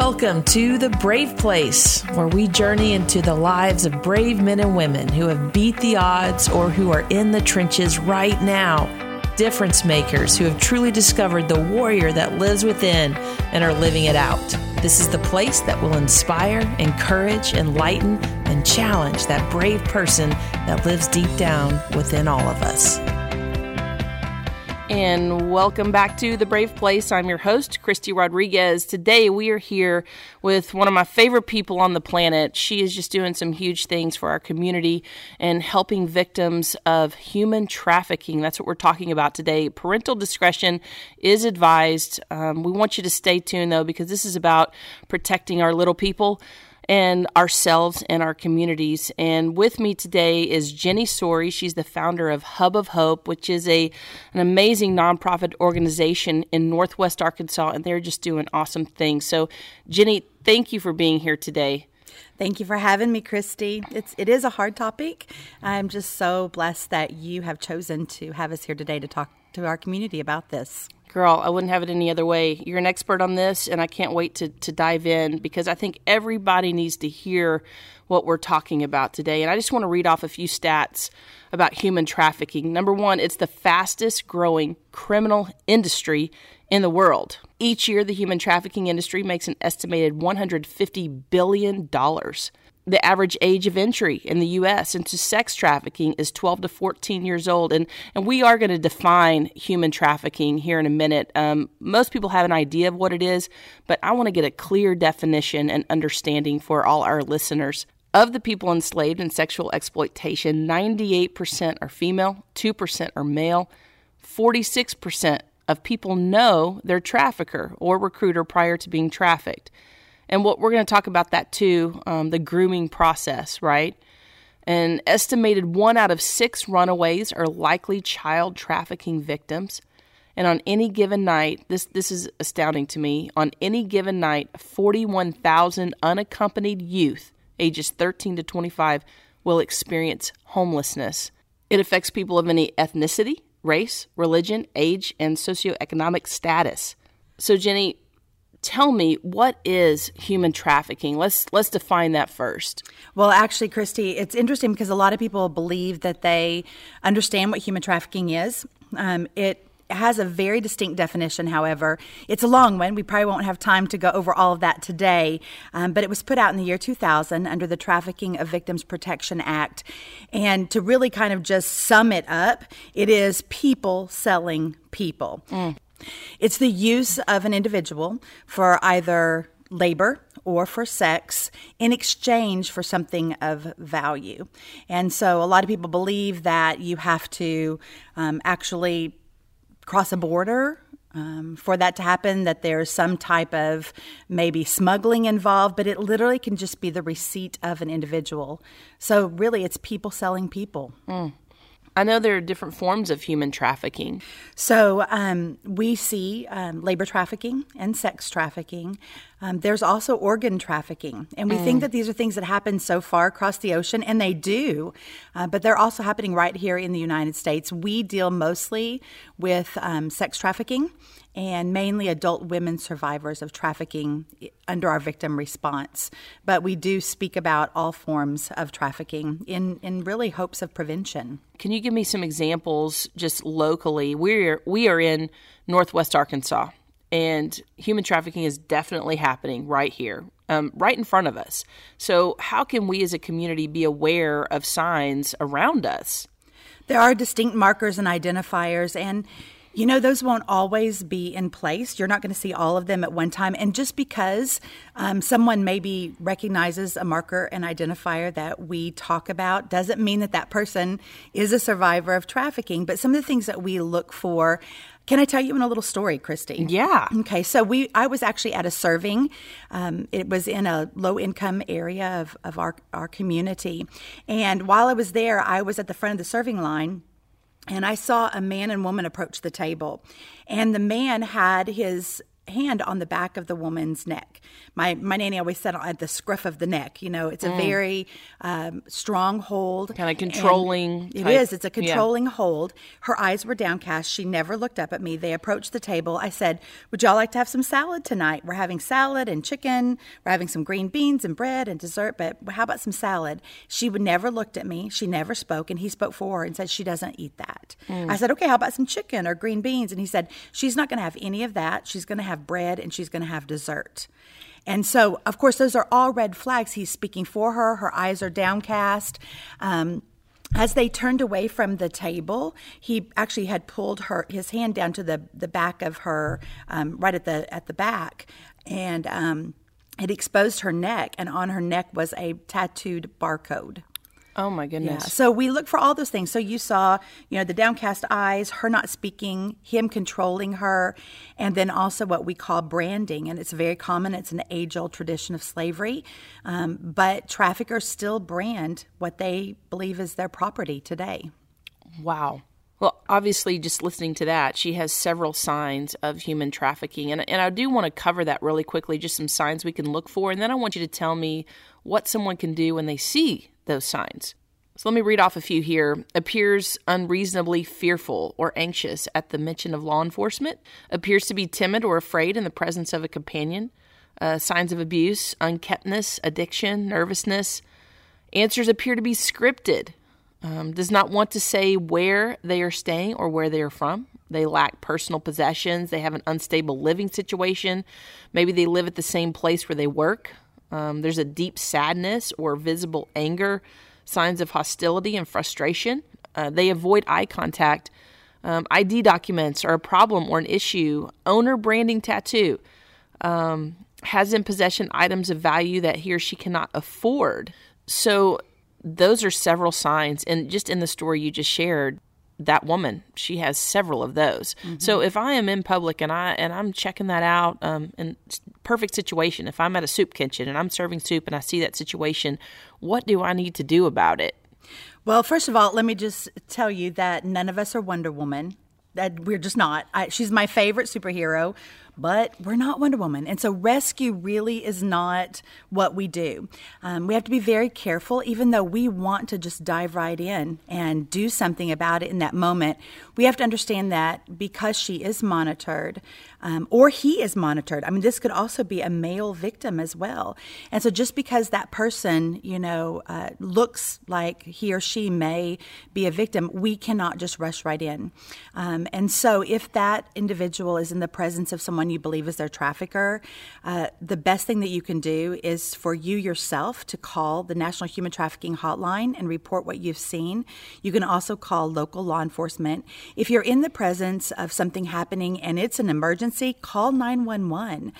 Welcome to The Brave Place, where we journey into the lives of brave men and women who have beat the odds or who are in the trenches right now. Difference makers who have truly discovered the warrior that lives within and are living it out. This is the place that will inspire, encourage, enlighten, and challenge that brave person that lives deep down within all of us and welcome back to The Brave Place. I'm your host, Christy Rodriguez. Today we are here with one of my favorite people on the planet. She is just doing some huge things for our community and helping victims of human trafficking. That's what we're talking about today. Parental discretion is advised. Um, we want you to stay tuned though, because this is about protecting our little people and ourselves and our communities. And with me today is Jenny Sorey. She's the founder of Hub of Hope, which is a an amazing nonprofit organization in Northwest Arkansas, and they're just doing awesome things. So, Jenny, thank you for being here today. Thank you for having me, Christy. It's it is a hard topic. I'm just so blessed that you have chosen to have us here today to talk to our community about this. Girl, I wouldn't have it any other way. You're an expert on this, and I can't wait to, to dive in because I think everybody needs to hear what we're talking about today. And I just want to read off a few stats about human trafficking. Number one, it's the fastest growing criminal industry in the world. Each year, the human trafficking industry makes an estimated $150 billion. The average age of entry in the U.S. into sex trafficking is 12 to 14 years old. And, and we are going to define human trafficking here in a minute. Um, most people have an idea of what it is, but I want to get a clear definition and understanding for all our listeners. Of the people enslaved in sexual exploitation, 98% are female, 2% are male, 46% of people know their trafficker or recruiter prior to being trafficked and what we're going to talk about that too um, the grooming process, right? An estimated one out of six runaways are likely child trafficking victims. And on any given night, this, this is astounding to me. On any given night, 41,000 unaccompanied youth, ages 13 to 25, will experience homelessness. It affects people of any ethnicity, race, religion, age, and socioeconomic status. So, Jenny, tell me what is human trafficking let's let's define that first well actually christy it's interesting because a lot of people believe that they understand what human trafficking is um, it has a very distinct definition, however. It's a long one. We probably won't have time to go over all of that today, um, but it was put out in the year 2000 under the Trafficking of Victims Protection Act. And to really kind of just sum it up, it is people selling people. Mm. It's the use of an individual for either labor or for sex in exchange for something of value. And so a lot of people believe that you have to um, actually cross a border um, for that to happen, that there's some type of maybe smuggling involved, but it literally can just be the receipt of an individual. So, really, it's people selling people. Mm. I know there are different forms of human trafficking. So um, we see um, labor trafficking and sex trafficking. Um, there's also organ trafficking. And we mm. think that these are things that happen so far across the ocean, and they do, uh, but they're also happening right here in the United States. We deal mostly with um, sex trafficking and mainly adult women survivors of trafficking under our victim response. But we do speak about all forms of trafficking in, in really hopes of prevention. Can you give me some examples just locally? We're we are in Northwest Arkansas, and human trafficking is definitely happening right here, um, right in front of us. So, how can we as a community be aware of signs around us? There are distinct markers and identifiers, and you know, those won't always be in place. You're not going to see all of them at one time. And just because um, someone maybe recognizes a marker and identifier that we talk about doesn't mean that that person is a survivor of trafficking. But some of the things that we look for can I tell you in a little story, Christy? Yeah. Okay. So we, I was actually at a serving. Um, it was in a low income area of, of our, our community. And while I was there, I was at the front of the serving line and I saw a man and woman approach the table. And the man had his hand on the back of the woman's neck. My my nanny always said at the scruff of the neck. You know, it's a mm. very um, strong hold, kind of controlling. It is. It's a controlling yeah. hold. Her eyes were downcast. She never looked up at me. They approached the table. I said, "Would y'all like to have some salad tonight? We're having salad and chicken. We're having some green beans and bread and dessert. But how about some salad?" She would never looked at me. She never spoke, and he spoke for her and said she doesn't eat that. Mm. I said, "Okay, how about some chicken or green beans?" And he said, "She's not going to have any of that. She's going to have bread and she's going to have dessert." And so, of course, those are all red flags. He's speaking for her. Her eyes are downcast. Um, as they turned away from the table, he actually had pulled her his hand down to the, the back of her, um, right at the at the back, and um, it exposed her neck. And on her neck was a tattooed barcode. Oh my goodness. Yeah. So we look for all those things. So you saw, you know, the downcast eyes, her not speaking, him controlling her, and then also what we call branding. And it's very common. It's an age old tradition of slavery. Um, but traffickers still brand what they believe is their property today. Wow. Well, obviously, just listening to that, she has several signs of human trafficking. And, and I do want to cover that really quickly, just some signs we can look for. And then I want you to tell me what someone can do when they see those signs. So let me read off a few here. Appears unreasonably fearful or anxious at the mention of law enforcement. Appears to be timid or afraid in the presence of a companion. Uh, signs of abuse, unkeptness, addiction, nervousness. Answers appear to be scripted. Um, does not want to say where they are staying or where they are from. They lack personal possessions. They have an unstable living situation. Maybe they live at the same place where they work. Um, there's a deep sadness or visible anger, signs of hostility and frustration. Uh, they avoid eye contact. Um, ID documents are a problem or an issue. Owner branding tattoo. Um, has in possession items of value that he or she cannot afford. So, those are several signs. And just in the story you just shared, that woman. She has several of those. Mm-hmm. so if i am in public and i and i'm checking that out um in perfect situation if i'm at a soup kitchen and i'm serving soup and i see that situation what do i need to do about it? Well first of all let me just tell you that none of us are wonder woman. That we're just not. I, she's my favorite superhero but we're not Wonder Woman. And so rescue really is not what we do. Um, we have to be very careful, even though we want to just dive right in and do something about it in that moment. We have to understand that because she is monitored, um, or he is monitored. I mean, this could also be a male victim as well. And so just because that person, you know, uh, looks like he or she may be a victim, we cannot just rush right in. Um, and so if that individual is in the presence of someone you believe is their trafficker, uh, the best thing that you can do is for you yourself to call the National Human Trafficking Hotline and report what you've seen. You can also call local law enforcement. If you're in the presence of something happening and it's an emergency, call 911.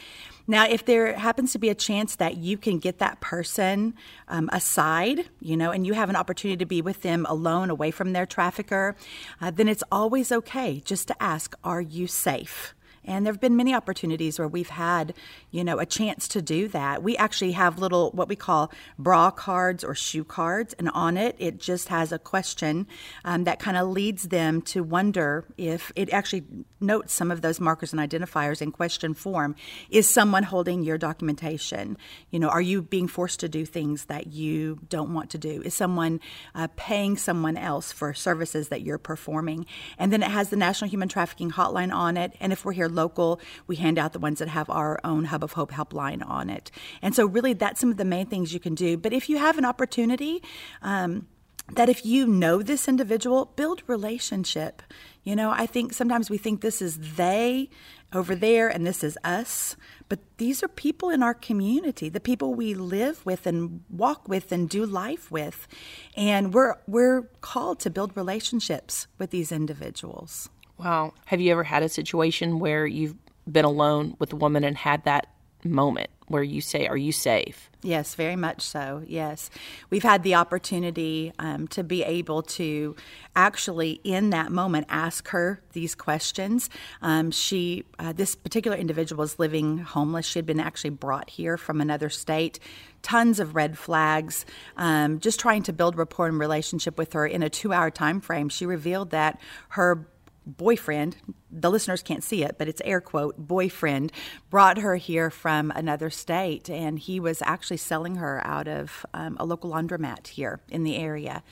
Now, if there happens to be a chance that you can get that person um, aside, you know, and you have an opportunity to be with them alone, away from their trafficker, uh, then it's always okay just to ask, Are you safe? And there have been many opportunities where we've had, you know, a chance to do that. We actually have little what we call bra cards or shoe cards, and on it, it just has a question um, that kind of leads them to wonder if it actually notes some of those markers and identifiers in question form. Is someone holding your documentation? You know, are you being forced to do things that you don't want to do? Is someone uh, paying someone else for services that you're performing? And then it has the National Human Trafficking Hotline on it. And if we're here local, we hand out the ones that have our own Hub of Hope helpline on it. And so, really, that's some of the main things you can do. But if you have an opportunity, um, that if you know this individual, build relationship. You know, I think sometimes we think this is they over there and this is us, but these are people in our community, the people we live with and walk with and do life with. And we're we're called to build relationships with these individuals. Wow. Have you ever had a situation where you've been alone with a woman and had that moment where you say, Are you safe? Yes, very much so. Yes. We've had the opportunity um, to be able to actually, in that moment, ask her these questions. Um, she, uh, this particular individual was living homeless. She had been actually brought here from another state. Tons of red flags. Um, just trying to build rapport and relationship with her in a two hour time frame. She revealed that her boyfriend, the listeners can't see it, but it's air quote, boyfriend, brought her here from another state. And he was actually selling her out of um, a local laundromat here in the area.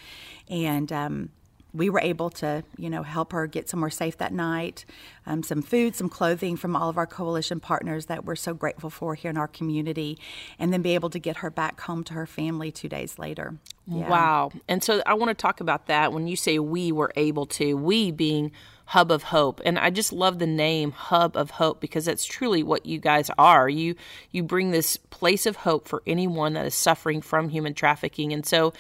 And um, we were able to, you know, help her get somewhere safe that night, um, some food, some clothing from all of our coalition partners that we're so grateful for here in our community, and then be able to get her back home to her family two days later. Yeah. Wow. And so I want to talk about that when you say we were able to, we being Hub of Hope. And I just love the name Hub of Hope because that's truly what you guys are. You you bring this place of hope for anyone that is suffering from human trafficking. And so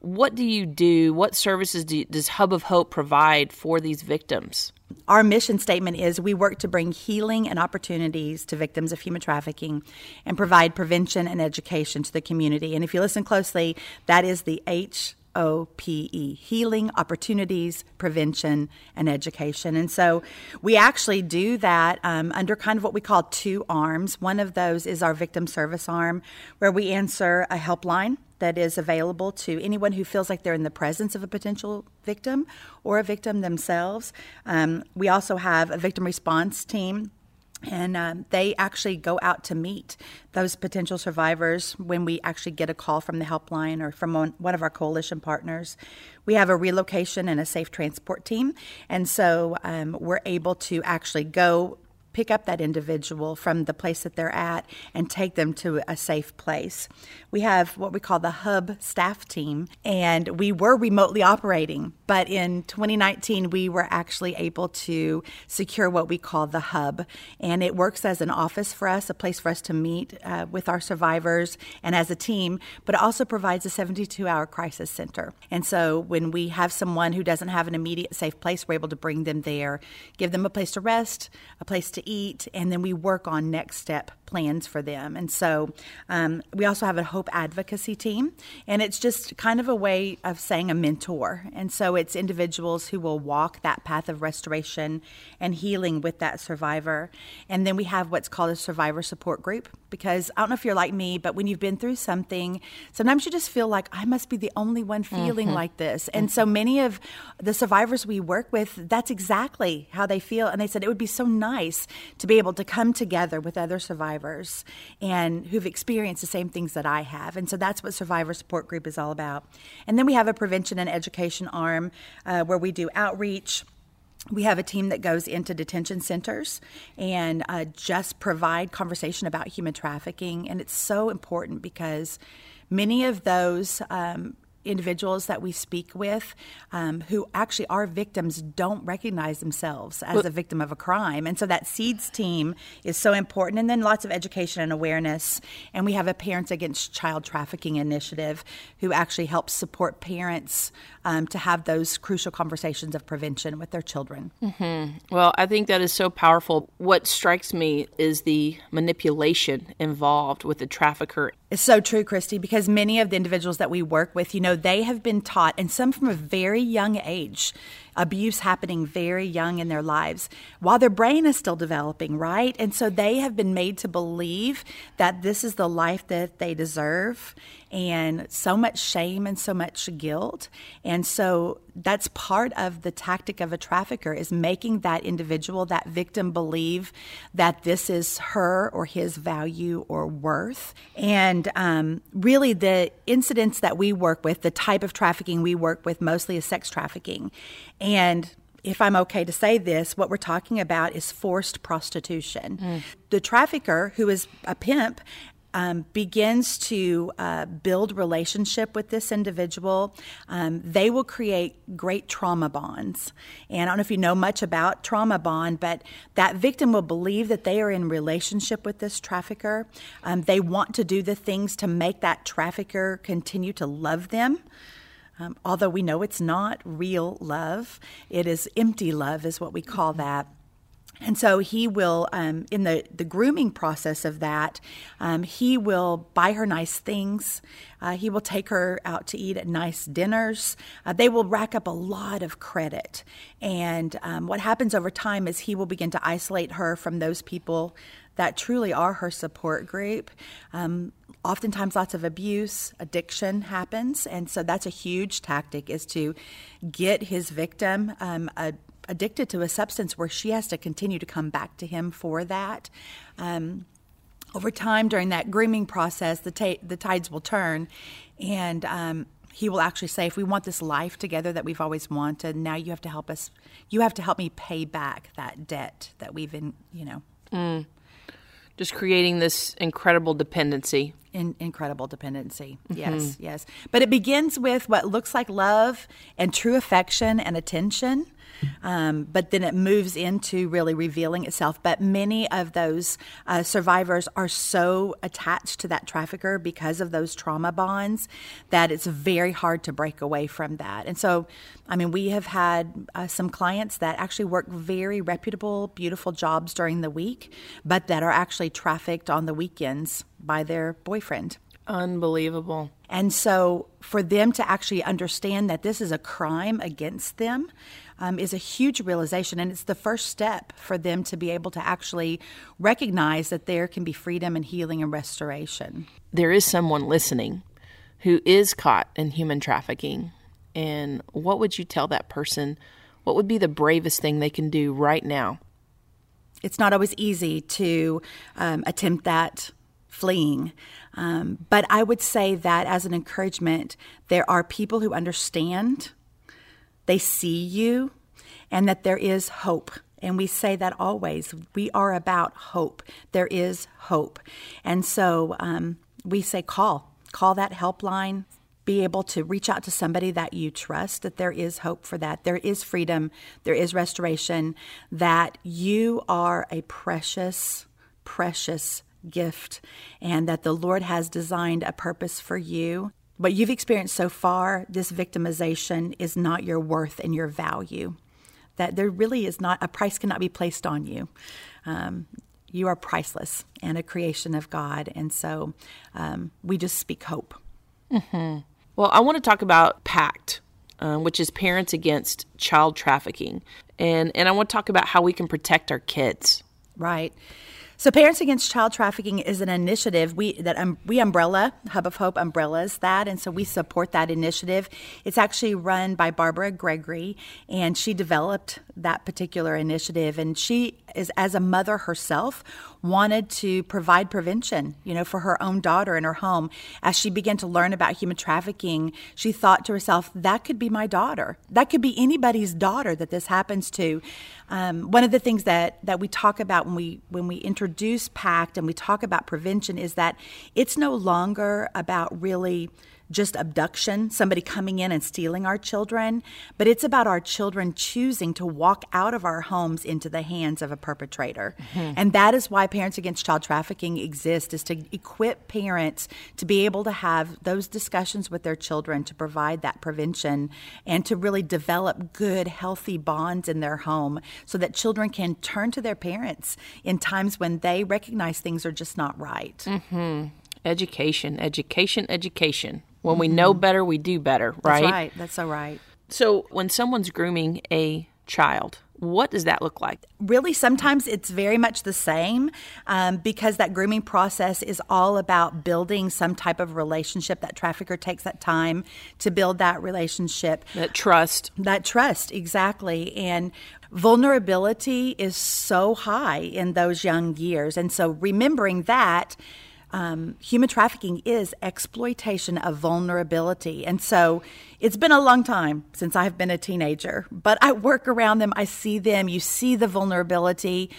what do you do? What services do, does Hub of Hope provide for these victims? Our mission statement is we work to bring healing and opportunities to victims of human trafficking and provide prevention and education to the community. And if you listen closely, that is the H O P E healing, opportunities, prevention, and education. And so we actually do that um, under kind of what we call two arms. One of those is our victim service arm, where we answer a helpline that is available to anyone who feels like they're in the presence of a potential victim or a victim themselves. Um, we also have a victim response team and um, they actually go out to meet those potential survivors when we actually get a call from the helpline or from one, of our coalition partners. We have a relocation and a safe transport team, and so um, we're able to actually go pick up that individual from the place that they're at and take them to a safe place. We have what we call the hub staff team, and we were remotely operating, but in 2019, we were actually able to secure what we call the hub. And it works as an office for us, a place for us to meet uh, with our survivors and as a team, but it also provides a 72 hour crisis center. And so when we have someone who doesn't have an immediate safe place, we're able to bring them there, give them a place to rest, a place to eat, and then we work on next step plans for them. And so um, we also have a hope advocacy team, and it's just kind of a way of saying a mentor. And so it's individuals who will walk that path of restoration and healing with that survivor. And then we have what's called a survivor support group because I don't know if you're like me, but when you've been through something, sometimes you just feel like I must be the only one feeling mm-hmm. like this. And mm-hmm. so many of the survivors we work with, that's exactly how they feel. And they said it would be so nice to be able to come together with other survivors and who've experienced the same things that I have. And so that's what Survivor Support Group is all about. And then we have a prevention and education arm uh, where we do outreach we have a team that goes into detention centers and uh, just provide conversation about human trafficking. And it's so important because many of those um, individuals that we speak with um, who actually are victims don't recognize themselves as well, a victim of a crime. And so that SEEDS team is so important. And then lots of education and awareness. And we have a Parents Against Child Trafficking initiative who actually helps support parents um, to have those crucial conversations of prevention with their children. Mm-hmm. Well, I think that is so powerful. What strikes me is the manipulation involved with the trafficker. It's so true, Christy, because many of the individuals that we work with, you know, they have been taught, and some from a very young age, abuse happening very young in their lives while their brain is still developing, right? And so they have been made to believe that this is the life that they deserve and so much shame and so much guilt. And so that's part of the tactic of a trafficker is making that individual, that victim believe that this is her or his value or worth. And um, really the incidents that we work with, the type of trafficking we work with mostly is sex trafficking. And if I'm okay to say this, what we're talking about is forced prostitution. Mm. The trafficker, who is a pimp, um, begins to uh, build relationship with this individual, um, they will create great trauma bonds. And I don't know if you know much about trauma bond, but that victim will believe that they are in relationship with this trafficker. Um, they want to do the things to make that trafficker continue to love them. Um, although we know it's not real love, it is empty love, is what we call that. And so he will, um, in the, the grooming process of that, um, he will buy her nice things. Uh, he will take her out to eat at nice dinners. Uh, they will rack up a lot of credit. And um, what happens over time is he will begin to isolate her from those people that truly are her support group. Um, oftentimes lots of abuse addiction happens and so that's a huge tactic is to get his victim um, a addicted to a substance where she has to continue to come back to him for that. Um, over time, during that grooming process, the, ta- the tides will turn, and um, he will actually say, "If we want this life together that we've always wanted, now you have to help us. You have to help me pay back that debt that we've been, you know." Mm. Just creating this incredible dependency. In, incredible dependency. Mm-hmm. Yes, yes. But it begins with what looks like love and true affection and attention. Um, but then it moves into really revealing itself. But many of those uh, survivors are so attached to that trafficker because of those trauma bonds that it's very hard to break away from that. And so, I mean, we have had uh, some clients that actually work very reputable, beautiful jobs during the week, but that are actually trafficked on the weekends by their boyfriend. Unbelievable. And so, for them to actually understand that this is a crime against them um, is a huge realization. And it's the first step for them to be able to actually recognize that there can be freedom and healing and restoration. There is someone listening who is caught in human trafficking. And what would you tell that person? What would be the bravest thing they can do right now? It's not always easy to um, attempt that fleeing. Um, but I would say that as an encouragement, there are people who understand, they see you, and that there is hope. And we say that always. We are about hope. There is hope. And so um, we say, call, call that helpline. Be able to reach out to somebody that you trust, that there is hope for that. There is freedom, there is restoration, that you are a precious, precious gift and that the Lord has designed a purpose for you. What you've experienced so far, this victimization is not your worth and your value. That there really is not, a price cannot be placed on you. Um, you are priceless and a creation of God. And so um, we just speak hope. Mm-hmm. Well, I want to talk about PACT, um, which is Parents Against Child Trafficking. And, and I want to talk about how we can protect our kids. Right. So, Parents Against Child Trafficking is an initiative we that um, we umbrella Hub of Hope umbrellas that, and so we support that initiative. It's actually run by Barbara Gregory, and she developed that particular initiative. And she is, as a mother herself, wanted to provide prevention, you know, for her own daughter in her home. As she began to learn about human trafficking, she thought to herself, that could be my daughter. That could be anybody's daughter that this happens to. Um, one of the things that, that we talk about when we when we introduce PACT and we talk about prevention is that it's no longer about really just abduction, somebody coming in and stealing our children, but it's about our children choosing to walk out of our homes into the hands of a perpetrator. Mm-hmm. And that is why Parents Against Child Trafficking exists is to equip parents to be able to have those discussions with their children to provide that prevention and to really develop good healthy bonds in their home so that children can turn to their parents in times when they recognize things are just not right. Mm-hmm. Education, education, education. When we know better, we do better, right? That's right. That's so right. So when someone's grooming a child, what does that look like? Really, sometimes it's very much the same um, because that grooming process is all about building some type of relationship. That trafficker takes that time to build that relationship, that trust. That trust, exactly. And vulnerability is so high in those young years. And so remembering that um, human trafficking is exploitation of vulnerability. And so it's been a long time since I've been a teenager, but I work around them, I see them, you see the vulnerability.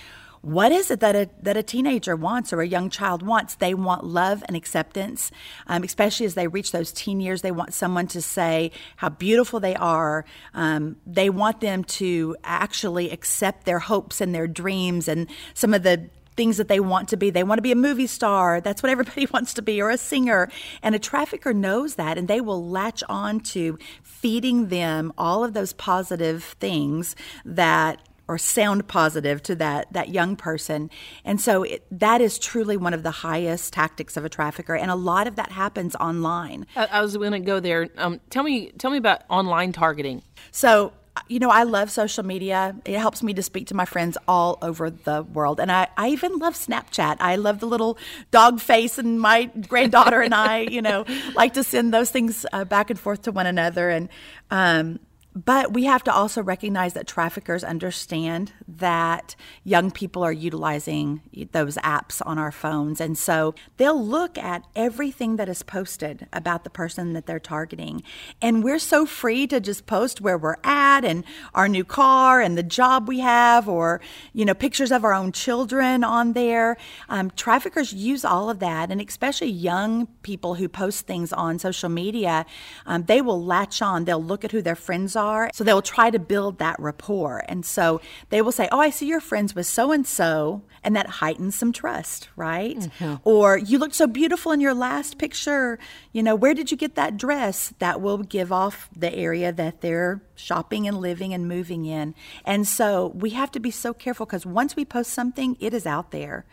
What is it that a, that a teenager wants or a young child wants? They want love and acceptance, um, especially as they reach those teen years. They want someone to say how beautiful they are. Um, they want them to actually accept their hopes and their dreams and some of the things that they want to be. They want to be a movie star. That's what everybody wants to be, or a singer. And a trafficker knows that, and they will latch on to feeding them all of those positive things that or sound positive to that that young person and so it, that is truly one of the highest tactics of a trafficker and a lot of that happens online i, I was going to go there um, tell me tell me about online targeting so you know, I love social media. It helps me to speak to my friends all over the world. And I, I even love Snapchat. I love the little dog face, and my granddaughter and I, you know, like to send those things uh, back and forth to one another. And, um, But we have to also recognize that traffickers understand that young people are utilizing those apps on our phones. And so they'll look at everything that is posted about the person that they're targeting. And we're so free to just post where we're at and our new car and the job we have, or, you know, pictures of our own children on there. Um, traffickers use all of that. And especially young people who post things on social media, um, they will latch on. They'll look at who their friends are are. So they will try to build that rapport. And so they will say, Oh, I see you're friends with so and so. And that heightens some trust, right? Mm-hmm. Or you looked so beautiful in your last picture. You know, where did you get that dress? That will give off the area that they're shopping and living and moving in. And so we have to be so careful because once we post something, it is out there.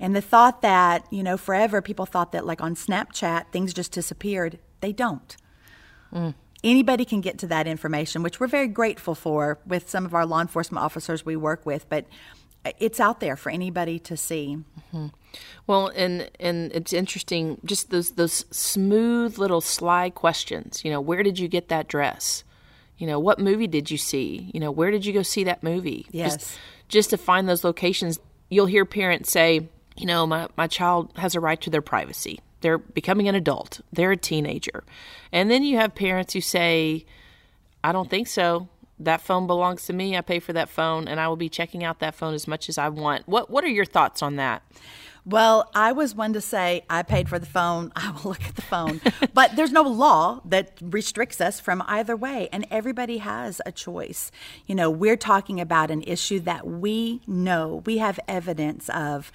And the thought that, you know, forever people thought that like on Snapchat, things just disappeared. They don't. Mm anybody can get to that information, which we're very grateful for with some of our law enforcement officers we work with. But it's out there for anybody to see. Mm-hmm. Well, and and it's interesting, just those those smooth little sly questions. You know, where did you get that dress? You know, what movie did you see? You know, where did you go see that movie? Yes. Just, just to find those locations, you'll hear parents say, you know, my, my child has a right to their privacy they're becoming an adult, they're a teenager. And then you have parents who say, I don't think so. That phone belongs to me. I pay for that phone and I will be checking out that phone as much as I want. What what are your thoughts on that? Well, I was one to say I paid for the phone. I will look at the phone. but there's no law that restricts us from either way, and everybody has a choice. You know, we're talking about an issue that we know, we have evidence of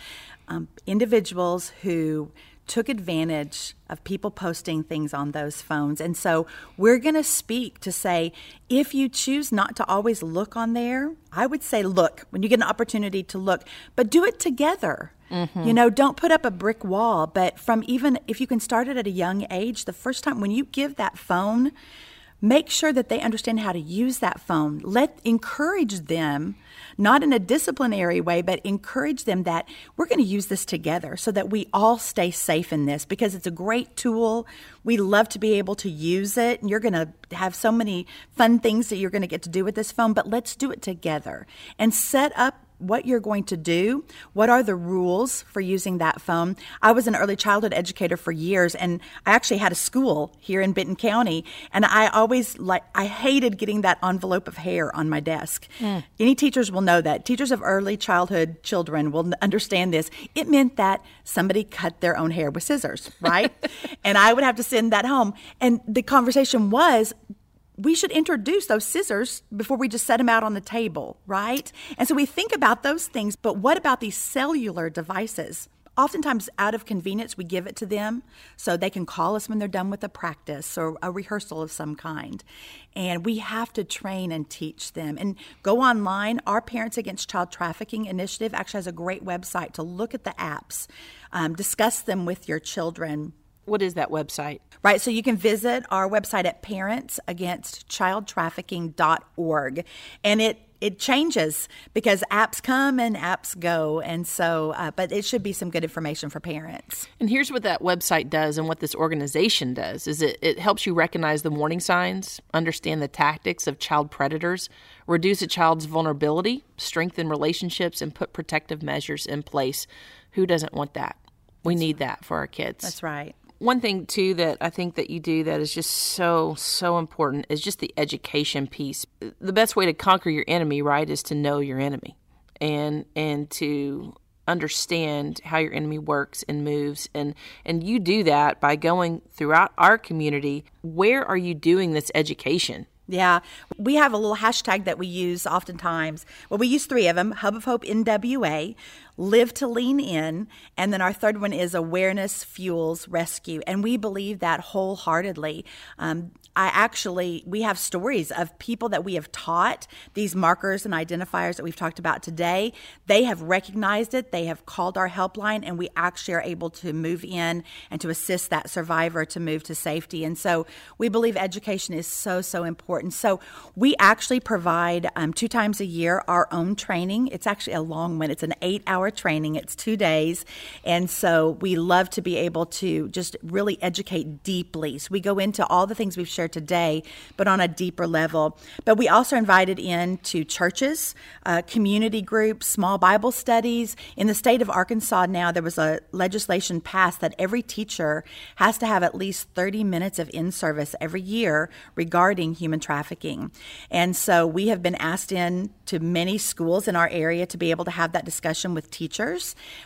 um, individuals who took advantage of people posting things on those phones. And so we're going to speak to say if you choose not to always look on there, I would say look when you get an opportunity to look, but do it together. Mm-hmm. You know, don't put up a brick wall, but from even if you can start it at a young age, the first time when you give that phone, make sure that they understand how to use that phone. Let encourage them, not in a disciplinary way, but encourage them that we're going to use this together so that we all stay safe in this because it's a great tool. We love to be able to use it. And you're going to have so many fun things that you're going to get to do with this phone, but let's do it together and set up what you're going to do, what are the rules for using that phone. I was an early childhood educator for years and I actually had a school here in Benton County and I always like I hated getting that envelope of hair on my desk. Mm. Any teachers will know that. Teachers of early childhood children will understand this. It meant that somebody cut their own hair with scissors, right? and I would have to send that home. And the conversation was we should introduce those scissors before we just set them out on the table, right? And so we think about those things, but what about these cellular devices? Oftentimes, out of convenience, we give it to them so they can call us when they're done with a practice or a rehearsal of some kind. And we have to train and teach them. And go online. Our Parents Against Child Trafficking Initiative actually has a great website to look at the apps, um, discuss them with your children what is that website? Right, so you can visit our website at parentsagainstchildtrafficking.org. And it it changes because apps come and apps go and so uh, but it should be some good information for parents. And here's what that website does and what this organization does is it, it helps you recognize the warning signs understand the tactics of child predators reduce a child's vulnerability strengthen relationships and put protective measures in place. Who doesn't want that? We need that for our kids. That's right one thing too that I think that you do that is just so so important is just the education piece. The best way to conquer your enemy, right, is to know your enemy and and to understand how your enemy works and moves and and you do that by going throughout our community. Where are you doing this education? Yeah, we have a little hashtag that we use oftentimes. Well, we use three of them Hub of Hope NWA, Live to Lean In, and then our third one is Awareness Fuels Rescue. And we believe that wholeheartedly. Um, I actually, we have stories of people that we have taught these markers and identifiers that we've talked about today. They have recognized it, they have called our helpline, and we actually are able to move in and to assist that survivor to move to safety. And so we believe education is so, so important. So we actually provide um, two times a year our own training. It's actually a long one, it's an eight hour training. It's two days. And so we love to be able to just really educate deeply. So we go into all the things we've shared today, but on a deeper level. But we also invited in to churches, uh, community groups, small Bible studies. In the state of Arkansas now, there was a legislation passed that every teacher has to have at least 30 minutes of in service every year regarding human trafficking. And so we have been asked in to many schools in our area to be able to have that discussion with teachers.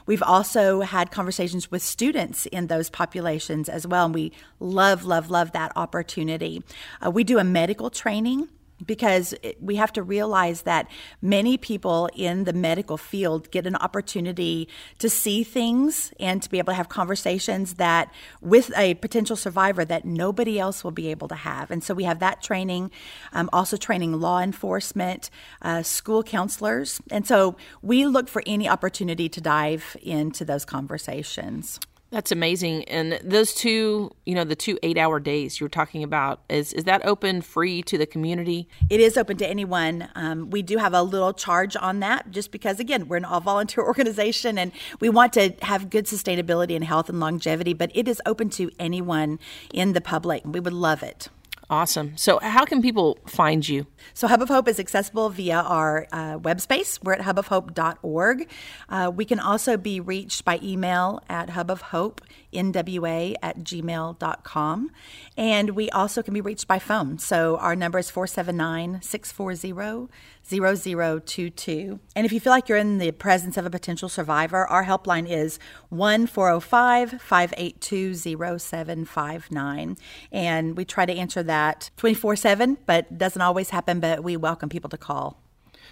We've also had conversations with students in those populations as well. And we love, love, love that opportunity. Uh, we do a medical training because we have to realize that many people in the medical field get an opportunity to see things and to be able to have conversations that with a potential survivor that nobody else will be able to have. And so we have that training um, also training law enforcement uh, school counselors. And so we look for any opportunity to dive into those conversations that's amazing. And those two, you know, the two eight hour days you were talking about, is is that open free to the community? It is open to anyone. Um, we do have a little charge on that just because, again, we're an all volunteer organization and we want to have good sustainability and health and longevity, but it is open to anyone in the public. We would love it. Awesome. So, how can people find you? So, Hub of Hope is accessible via our uh, web space. We're at hubofhope.org. Uh, we can also be reached by email at hubofhopenwa at gmail.com. And we also can be reached by phone. So, our number is 479 640 0022. And if you feel like you're in the presence of a potential survivor, our helpline is 1 405 582 0759. And we try to answer that 24 7, but doesn't always happen, but we welcome people to call.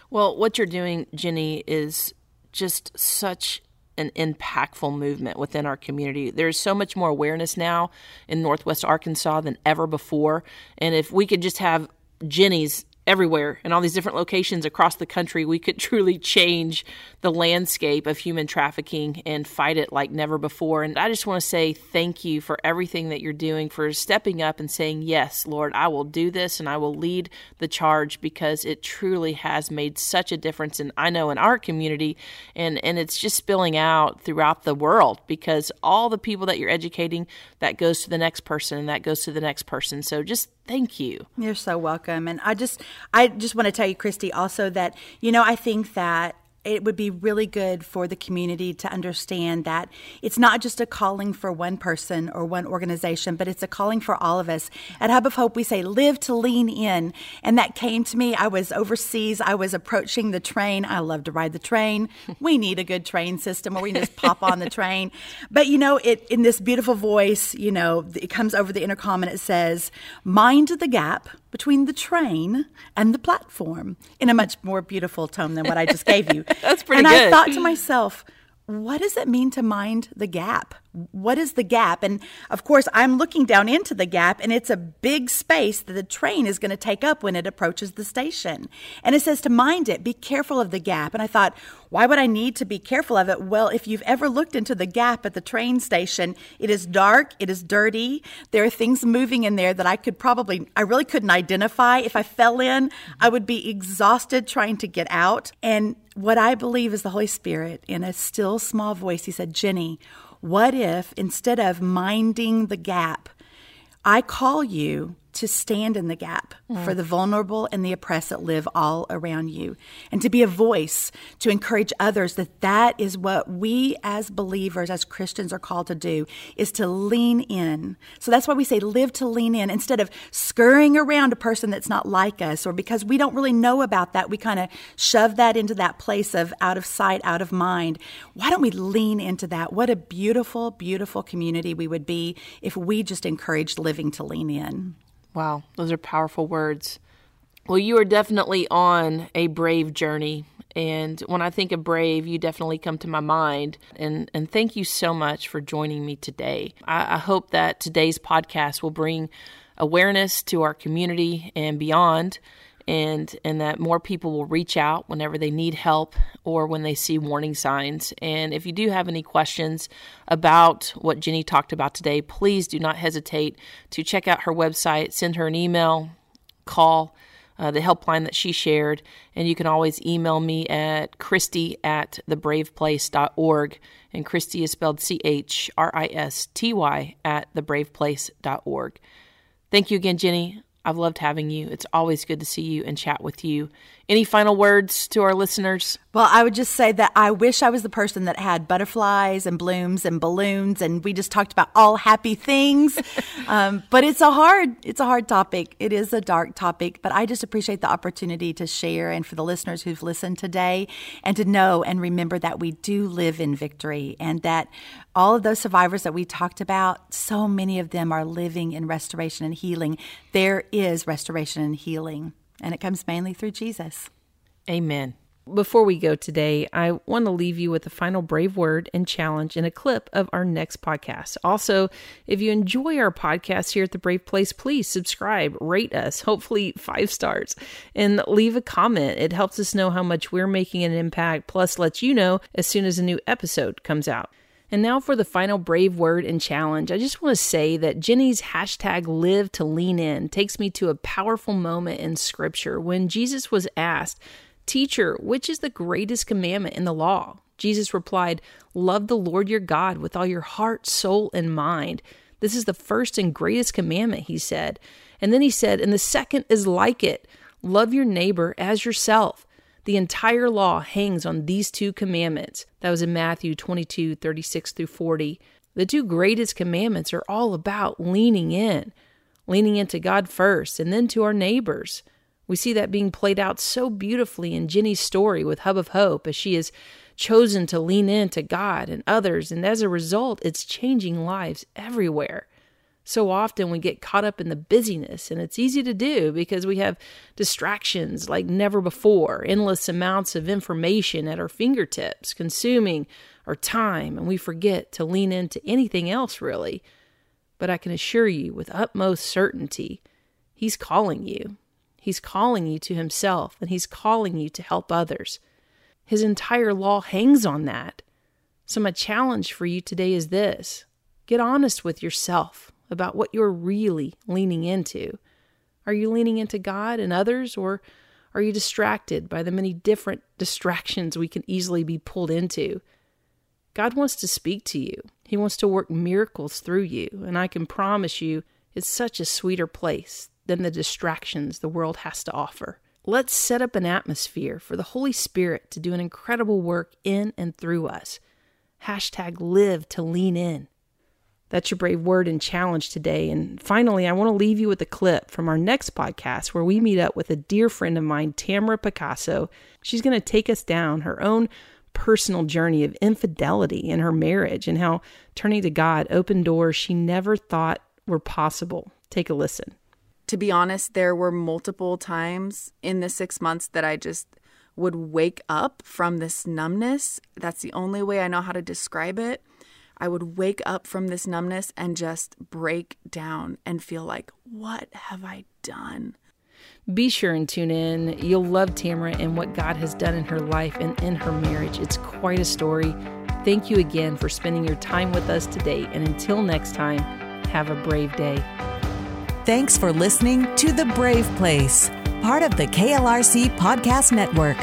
Well, what you're doing, Jenny, is just such an impactful movement within our community. There's so much more awareness now in Northwest Arkansas than ever before. And if we could just have Jenny's everywhere in all these different locations across the country, we could truly change the landscape of human trafficking and fight it like never before. And I just want to say thank you for everything that you're doing, for stepping up and saying, Yes, Lord, I will do this and I will lead the charge because it truly has made such a difference. And I know in our community, and, and it's just spilling out throughout the world because all the people that you're educating, that goes to the next person and that goes to the next person. So just thank you. You're so welcome. And I just I just want to tell you, Christy, also that, you know, I think that it would be really good for the community to understand that it's not just a calling for one person or one organization, but it's a calling for all of us. At Hub of Hope, we say live to lean in. And that came to me. I was overseas, I was approaching the train. I love to ride the train. We need a good train system where we just pop on the train. But you know, it in this beautiful voice, you know, it comes over the intercom and it says, Mind the gap between the train and the platform in a much more beautiful tone than what I just gave you. That's pretty and good. And I thought to myself, what does it mean to mind the gap? What is the gap? And of course, I'm looking down into the gap, and it's a big space that the train is going to take up when it approaches the station. And it says to mind it, be careful of the gap. And I thought, why would I need to be careful of it? Well, if you've ever looked into the gap at the train station, it is dark, it is dirty. There are things moving in there that I could probably, I really couldn't identify. If I fell in, I would be exhausted trying to get out. And what I believe is the Holy Spirit in a still small voice. He said, Jenny, what if instead of minding the gap, I call you to stand in the gap mm. for the vulnerable and the oppressed that live all around you and to be a voice to encourage others that that is what we as believers as christians are called to do is to lean in. So that's why we say live to lean in. Instead of scurrying around a person that's not like us or because we don't really know about that we kind of shove that into that place of out of sight out of mind. Why don't we lean into that? What a beautiful beautiful community we would be if we just encouraged living to lean in Wow, those are powerful words. Well, you are definitely on a brave journey. And when I think of brave, you definitely come to my mind. And, and thank you so much for joining me today. I, I hope that today's podcast will bring awareness to our community and beyond and and that more people will reach out whenever they need help or when they see warning signs. And if you do have any questions about what Jenny talked about today, please do not hesitate to check out her website, send her an email, call. uh, the helpline that she shared. And you can always email me at Christy at thebraveplace.org. And Christy is spelled C H R I S T Y at thebraveplace.org. Thank you again, Jenny. I've loved having you. It's always good to see you and chat with you. Any final words to our listeners? Well, I would just say that I wish I was the person that had butterflies and blooms and balloons, and we just talked about all happy things. um, but it's a hard, it's a hard topic. It is a dark topic, but I just appreciate the opportunity to share, and for the listeners who've listened today, and to know and remember that we do live in victory, and that all of those survivors that we talked about, so many of them are living in restoration and healing. There is restoration and healing, and it comes mainly through Jesus. Amen. Before we go today, I want to leave you with a final brave word and challenge and a clip of our next podcast. Also, if you enjoy our podcast here at the Brave Place, please subscribe, rate us, hopefully five stars, and leave a comment. It helps us know how much we're making an impact, plus lets you know as soon as a new episode comes out. And now for the final brave word and challenge. I just want to say that Jenny's hashtag live to lean in takes me to a powerful moment in scripture when Jesus was asked, Teacher, which is the greatest commandment in the law? Jesus replied, Love the Lord your God with all your heart, soul, and mind. This is the first and greatest commandment, he said. And then he said, And the second is like it love your neighbor as yourself. The entire law hangs on these two commandments. That was in Matthew 22, 36 through 40. The two greatest commandments are all about leaning in, leaning into God first, and then to our neighbors. We see that being played out so beautifully in Jenny's story with Hub of Hope as she has chosen to lean into God and others, and as a result, it's changing lives everywhere. So often we get caught up in the busyness, and it's easy to do because we have distractions like never before, endless amounts of information at our fingertips, consuming our time, and we forget to lean into anything else really. But I can assure you with utmost certainty, He's calling you. He's calling you to Himself, and He's calling you to help others. His entire law hangs on that. So, my challenge for you today is this get honest with yourself about what you're really leaning into. Are you leaning into God and others, or are you distracted by the many different distractions we can easily be pulled into? God wants to speak to you. He wants to work miracles through you, and I can promise you it's such a sweeter place than the distractions the world has to offer. Let's set up an atmosphere for the Holy Spirit to do an incredible work in and through us. Hashtag live to lean in. That's your brave word and challenge today. And finally, I want to leave you with a clip from our next podcast where we meet up with a dear friend of mine, Tamara Picasso. She's going to take us down her own personal journey of infidelity in her marriage and how turning to God opened doors she never thought were possible. Take a listen to be honest, there were multiple times in the six months that I just would wake up from this numbness. That's the only way I know how to describe it. I would wake up from this numbness and just break down and feel like, what have I done? Be sure and tune in. You'll love Tamara and what God has done in her life and in her marriage. It's quite a story. Thank you again for spending your time with us today. And until next time, have a brave day. Thanks for listening to The Brave Place, part of the KLRC Podcast Network.